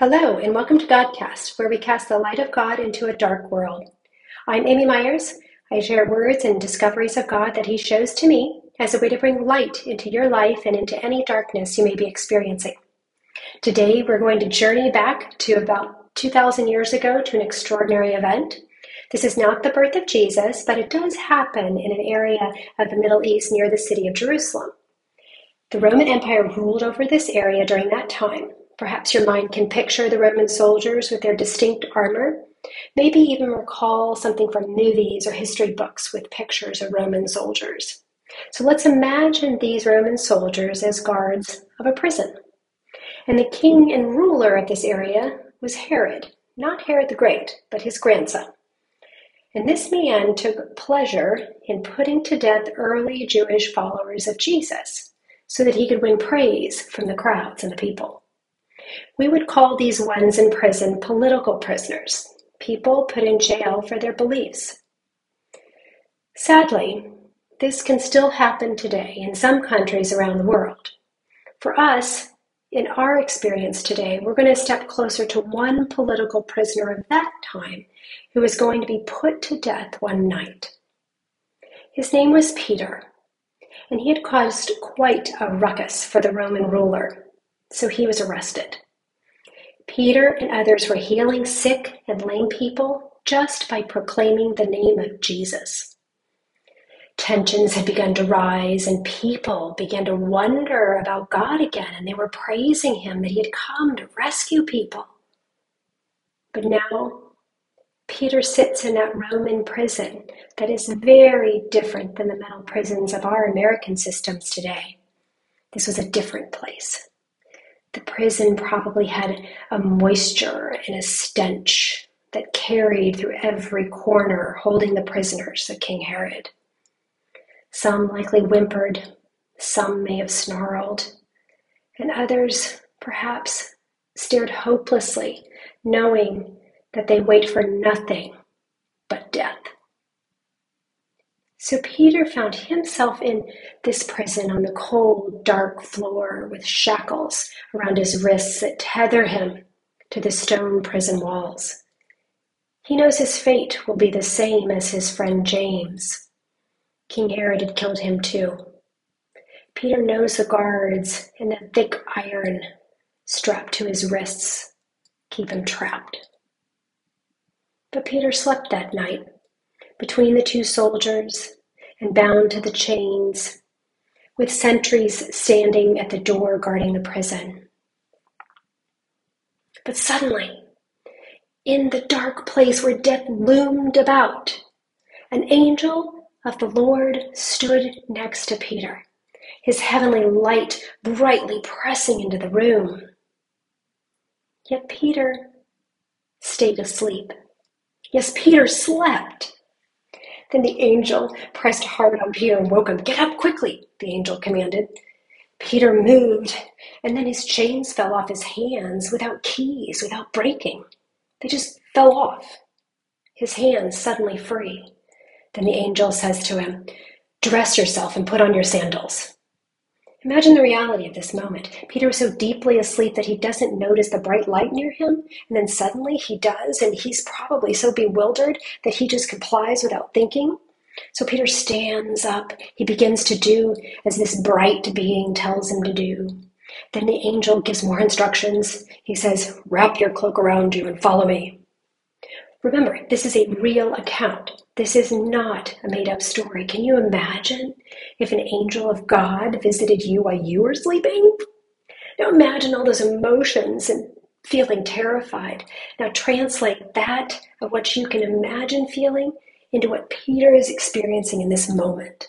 Hello, and welcome to Godcast, where we cast the light of God into a dark world. I'm Amy Myers. I share words and discoveries of God that He shows to me as a way to bring light into your life and into any darkness you may be experiencing. Today, we're going to journey back to about 2,000 years ago to an extraordinary event. This is not the birth of Jesus, but it does happen in an area of the Middle East near the city of Jerusalem. The Roman Empire ruled over this area during that time, Perhaps your mind can picture the Roman soldiers with their distinct armor. Maybe even recall something from movies or history books with pictures of Roman soldiers. So let's imagine these Roman soldiers as guards of a prison. And the king and ruler of this area was Herod, not Herod the Great, but his grandson. And this man took pleasure in putting to death early Jewish followers of Jesus so that he could win praise from the crowds and the people. We would call these ones in prison political prisoners, people put in jail for their beliefs. Sadly, this can still happen today in some countries around the world. For us, in our experience today, we're going to step closer to one political prisoner of that time who was going to be put to death one night. His name was Peter, and he had caused quite a ruckus for the Roman ruler so he was arrested. Peter and others were healing sick and lame people just by proclaiming the name of Jesus. Tensions had begun to rise, and people began to wonder about God again, and they were praising Him that He had come to rescue people. But now, Peter sits in that Roman prison that is very different than the mental prisons of our American systems today. This was a different place. The prison probably had a moisture and a stench that carried through every corner, holding the prisoners of King Herod. Some likely whimpered, some may have snarled, and others perhaps stared hopelessly, knowing that they wait for nothing but death. So Peter found himself in this prison on the cold, dark floor with shackles around his wrists that tether him to the stone prison walls. He knows his fate will be the same as his friend James. King Herod had killed him too. Peter knows the guards and the thick iron strapped to his wrists keep him trapped. But Peter slept that night between the two soldiers and bound to the chains, with sentries standing at the door guarding the prison. But suddenly, in the dark place where death loomed about, an angel of the Lord stood next to Peter, his heavenly light brightly pressing into the room. Yet Peter stayed asleep. Yes, Peter slept. Then the angel pressed hard on Peter and woke him. Get up quickly, the angel commanded. Peter moved, and then his chains fell off his hands without keys, without breaking. They just fell off. His hands suddenly free. Then the angel says to him, Dress yourself and put on your sandals. Imagine the reality of this moment. Peter is so deeply asleep that he doesn't notice the bright light near him, and then suddenly he does, and he's probably so bewildered that he just complies without thinking. So Peter stands up. He begins to do as this bright being tells him to do. Then the angel gives more instructions. He says, Wrap your cloak around you and follow me. Remember, this is a real account. This is not a made up story. Can you imagine if an angel of God visited you while you were sleeping? Now imagine all those emotions and feeling terrified. Now translate that of what you can imagine feeling into what Peter is experiencing in this moment.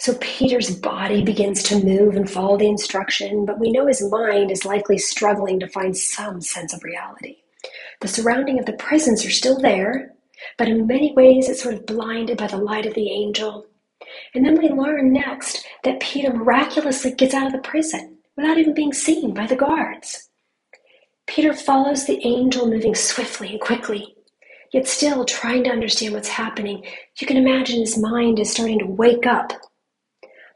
So Peter's body begins to move and follow the instruction, but we know his mind is likely struggling to find some sense of reality. The surrounding of the prisons are still there, but in many ways it's sort of blinded by the light of the angel. And then we learn next that Peter miraculously gets out of the prison without even being seen by the guards. Peter follows the angel moving swiftly and quickly, yet still trying to understand what's happening. You can imagine his mind is starting to wake up.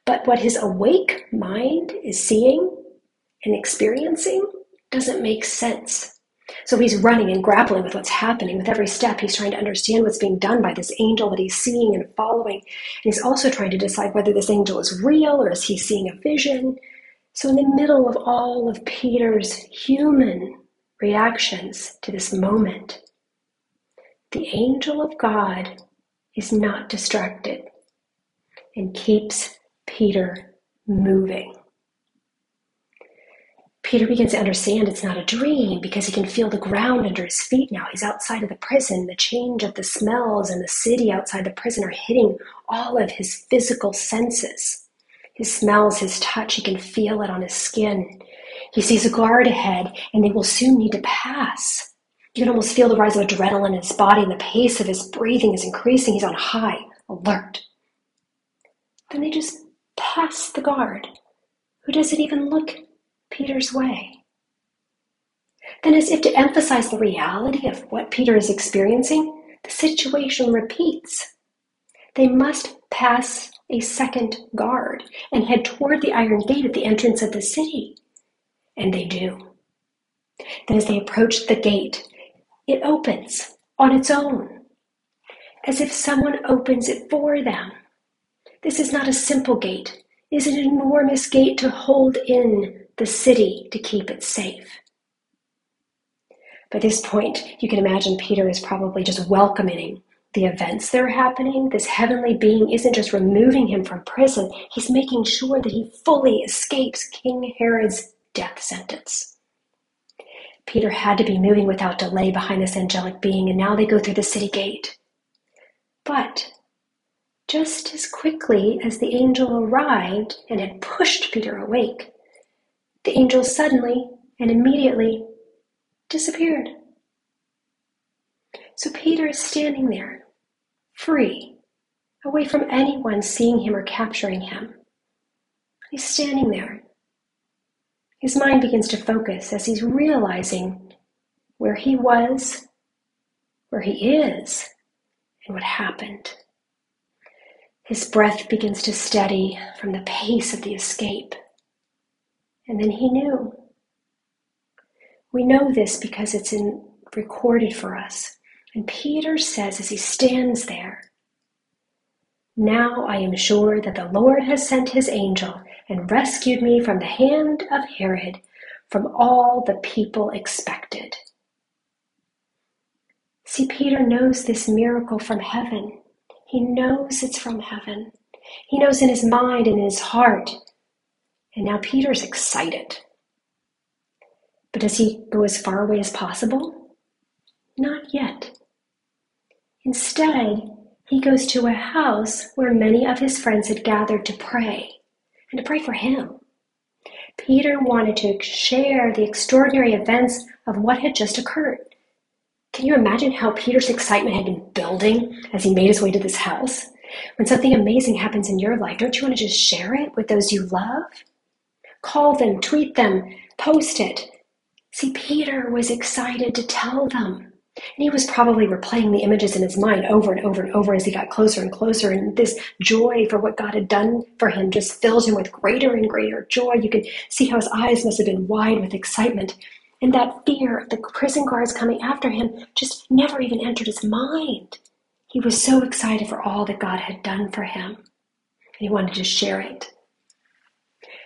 But what his awake mind is seeing and experiencing doesn't make sense. So he's running and grappling with what's happening. With every step, he's trying to understand what's being done by this angel that he's seeing and following. And he's also trying to decide whether this angel is real or is he seeing a vision. So, in the middle of all of Peter's human reactions to this moment, the angel of God is not distracted and keeps Peter moving. Peter begins to understand it's not a dream because he can feel the ground under his feet now. He's outside of the prison. The change of the smells and the city outside the prison are hitting all of his physical senses. His smells, his touch, he can feel it on his skin. He sees a guard ahead, and they will soon need to pass. You can almost feel the rise of adrenaline in his body, and the pace of his breathing is increasing. He's on high alert. Then they just pass the guard, who doesn't even look Peter's way. Then, as if to emphasize the reality of what Peter is experiencing, the situation repeats. They must pass a second guard and head toward the iron gate at the entrance of the city. And they do. Then, as they approach the gate, it opens on its own, as if someone opens it for them. This is not a simple gate, it is an enormous gate to hold in the city to keep it safe. By this point, you can imagine Peter is probably just welcoming the events that are happening. This heavenly being isn't just removing him from prison, he's making sure that he fully escapes King Herod's death sentence. Peter had to be moving without delay behind this angelic being, and now they go through the city gate. But just as quickly as the angel arrived and had pushed Peter awake, the angel suddenly and immediately disappeared. So Peter is standing there, free, away from anyone seeing him or capturing him. He's standing there. His mind begins to focus as he's realizing where he was, where he is, and what happened. His breath begins to steady from the pace of the escape. And then he knew. We know this because it's in, recorded for us. And Peter says as he stands there, Now I am sure that the Lord has sent his angel and rescued me from the hand of Herod, from all the people expected. See, Peter knows this miracle from heaven. He knows it's from heaven. He knows in his mind and in his heart and now Peter's excited. But does he go as far away as possible? Not yet. Instead, he goes to a house where many of his friends had gathered to pray and to pray for him. Peter wanted to share the extraordinary events of what had just occurred. Can you imagine how Peter's excitement had been building as he made his way to this house? When something amazing happens in your life, don't you want to just share it with those you love? Call them, tweet them, post it. See, Peter was excited to tell them. And he was probably replaying the images in his mind over and over and over as he got closer and closer. And this joy for what God had done for him just filled him with greater and greater joy. You could see how his eyes must have been wide with excitement. And that fear of the prison guards coming after him just never even entered his mind. He was so excited for all that God had done for him. And he wanted to share it.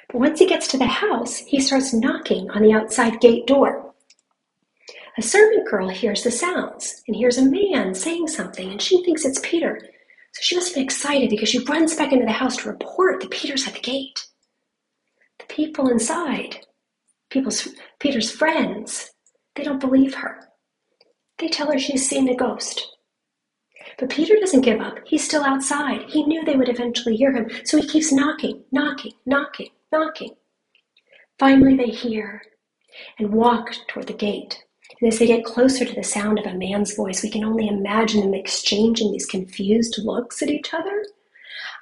But once he gets to the house, he starts knocking on the outside gate door. A servant girl hears the sounds and hears a man saying something, and she thinks it's Peter. So she must be excited because she runs back into the house to report that Peter's at the gate. The people inside, people's, Peter's friends, they don't believe her. They tell her she's seen a ghost. But Peter doesn't give up. He's still outside. He knew they would eventually hear him, so he keeps knocking, knocking, knocking knocking. Finally, they hear and walk toward the gate. And as they get closer to the sound of a man's voice, we can only imagine them exchanging these confused looks at each other.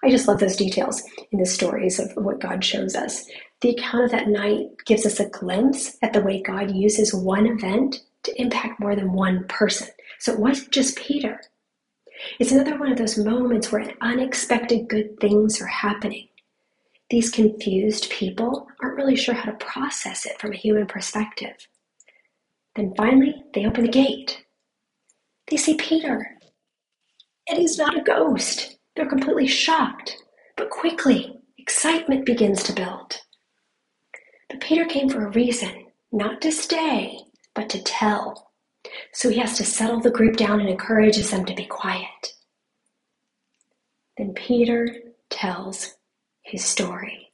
I just love those details in the stories of what God shows us. The account of that night gives us a glimpse at the way God uses one event to impact more than one person. So it wasn't just Peter. It's another one of those moments where unexpected good things are happening these confused people aren't really sure how to process it from a human perspective. Then finally, they open the gate. They see Peter. And he's not a ghost. They're completely shocked. But quickly, excitement begins to build. But Peter came for a reason, not to stay, but to tell. So he has to settle the group down and encourages them to be quiet. Then Peter tells his story.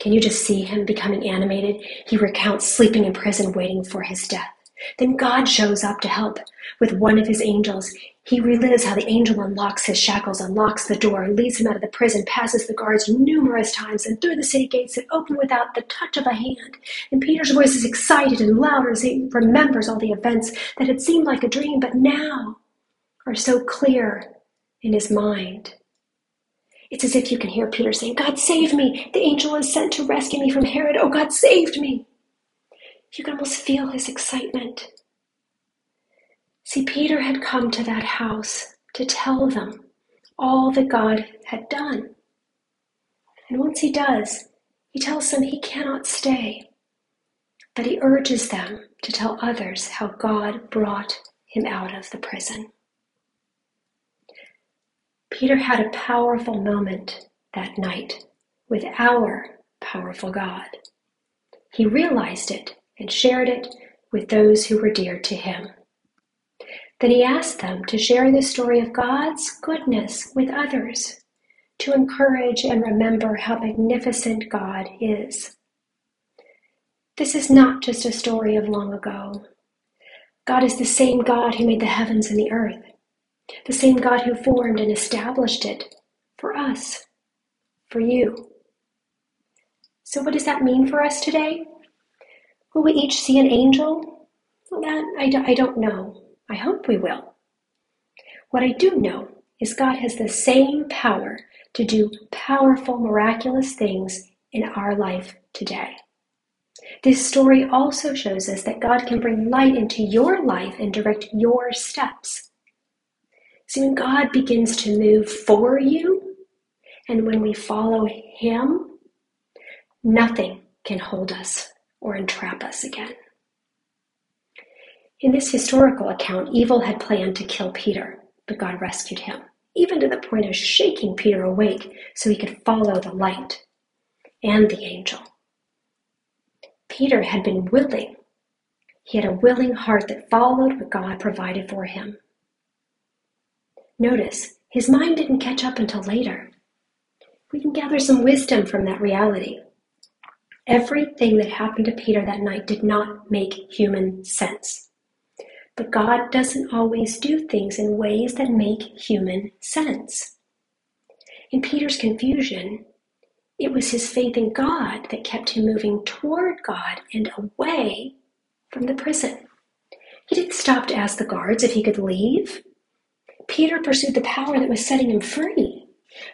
Can you just see him becoming animated? He recounts sleeping in prison, waiting for his death. Then God shows up to help with one of his angels. He relives how the angel unlocks his shackles, unlocks the door, leads him out of the prison, passes the guards numerous times, and through the city gates that open without the touch of a hand. And Peter's voice is excited and louder as he remembers all the events that had seemed like a dream, but now are so clear in his mind. It's as if you can hear Peter saying, God save me! The angel is sent to rescue me from Herod. Oh, God saved me! You can almost feel his excitement. See, Peter had come to that house to tell them all that God had done. And once he does, he tells them he cannot stay, but he urges them to tell others how God brought him out of the prison. Peter had a powerful moment that night with our powerful God. He realized it and shared it with those who were dear to him. Then he asked them to share the story of God's goodness with others, to encourage and remember how magnificent God is. This is not just a story of long ago. God is the same God who made the heavens and the earth, the same God who formed and established it for us, for you. So, what does that mean for us today? Will we each see an angel? Well, that I, do, I don't know. I hope we will. What I do know is God has the same power to do powerful, miraculous things in our life today. This story also shows us that God can bring light into your life and direct your steps. See, when God begins to move for you, and when we follow Him, nothing can hold us or entrap us again. In this historical account, evil had planned to kill Peter, but God rescued him, even to the point of shaking Peter awake so he could follow the light and the angel. Peter had been willing. He had a willing heart that followed what God provided for him. Notice, his mind didn't catch up until later. We can gather some wisdom from that reality. Everything that happened to Peter that night did not make human sense. But God doesn't always do things in ways that make human sense. In Peter's confusion, it was his faith in God that kept him moving toward God and away from the prison. He didn't stop to ask the guards if he could leave. Peter pursued the power that was setting him free.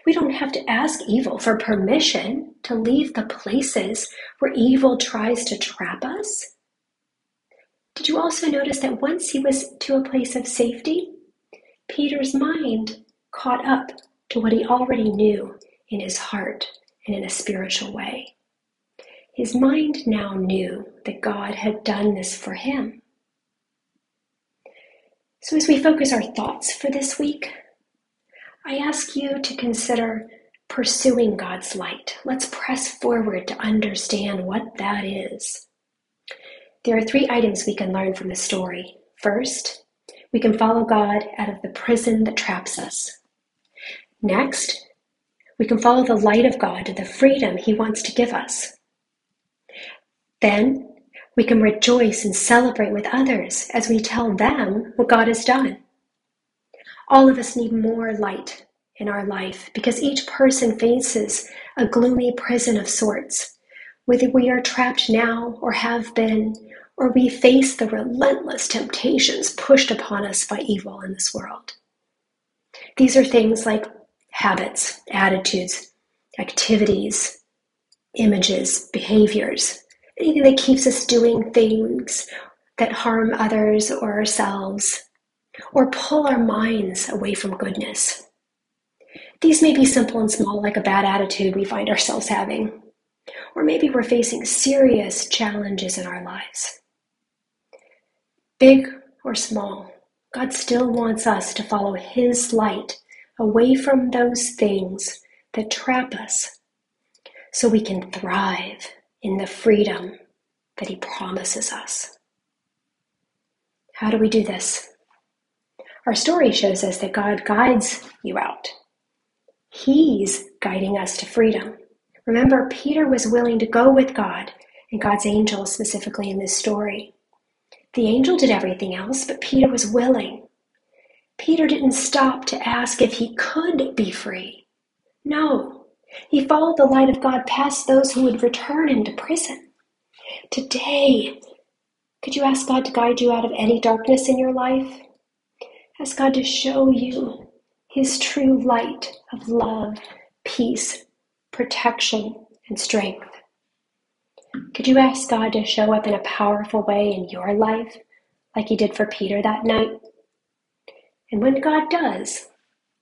We don't have to ask evil for permission to leave the places where evil tries to trap us. Did you also notice that once he was to a place of safety, Peter's mind caught up to what he already knew in his heart and in a spiritual way? His mind now knew that God had done this for him. So, as we focus our thoughts for this week, I ask you to consider pursuing God's light. Let's press forward to understand what that is. There are three items we can learn from the story. First, we can follow God out of the prison that traps us. Next, we can follow the light of God to the freedom He wants to give us. Then, we can rejoice and celebrate with others as we tell them what God has done. All of us need more light in our life because each person faces a gloomy prison of sorts. Whether we are trapped now or have been, or we face the relentless temptations pushed upon us by evil in this world. These are things like habits, attitudes, activities, images, behaviors, anything that keeps us doing things that harm others or ourselves or pull our minds away from goodness. These may be simple and small, like a bad attitude we find ourselves having, or maybe we're facing serious challenges in our lives. Big or small, God still wants us to follow His light away from those things that trap us so we can thrive in the freedom that He promises us. How do we do this? Our story shows us that God guides you out. He's guiding us to freedom. Remember, Peter was willing to go with God and God's angel specifically in this story. The angel did everything else, but Peter was willing. Peter didn't stop to ask if he could be free. No, he followed the light of God past those who would return him to prison. Today, could you ask God to guide you out of any darkness in your life? Ask God to show you his true light of love, peace, protection, and strength. Could you ask God to show up in a powerful way in your life, like He did for Peter that night? And when God does,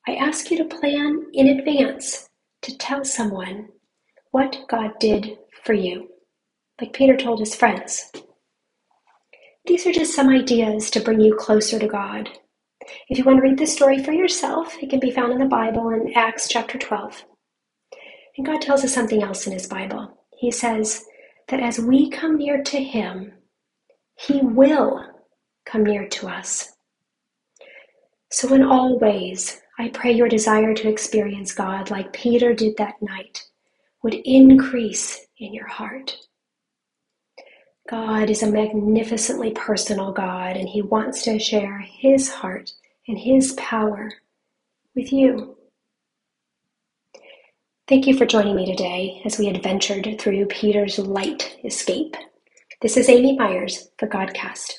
I ask you to plan in advance to tell someone what God did for you, like Peter told his friends. These are just some ideas to bring you closer to God. If you want to read this story for yourself, it can be found in the Bible in Acts chapter 12. And God tells us something else in His Bible. He says that as we come near to Him, He will come near to us. So, in all ways, I pray your desire to experience God like Peter did that night would increase in your heart. God is a magnificently personal God, and He wants to share His heart and His power with you. Thank you for joining me today as we adventured through Peter's light escape. This is Amy Myers for Godcast.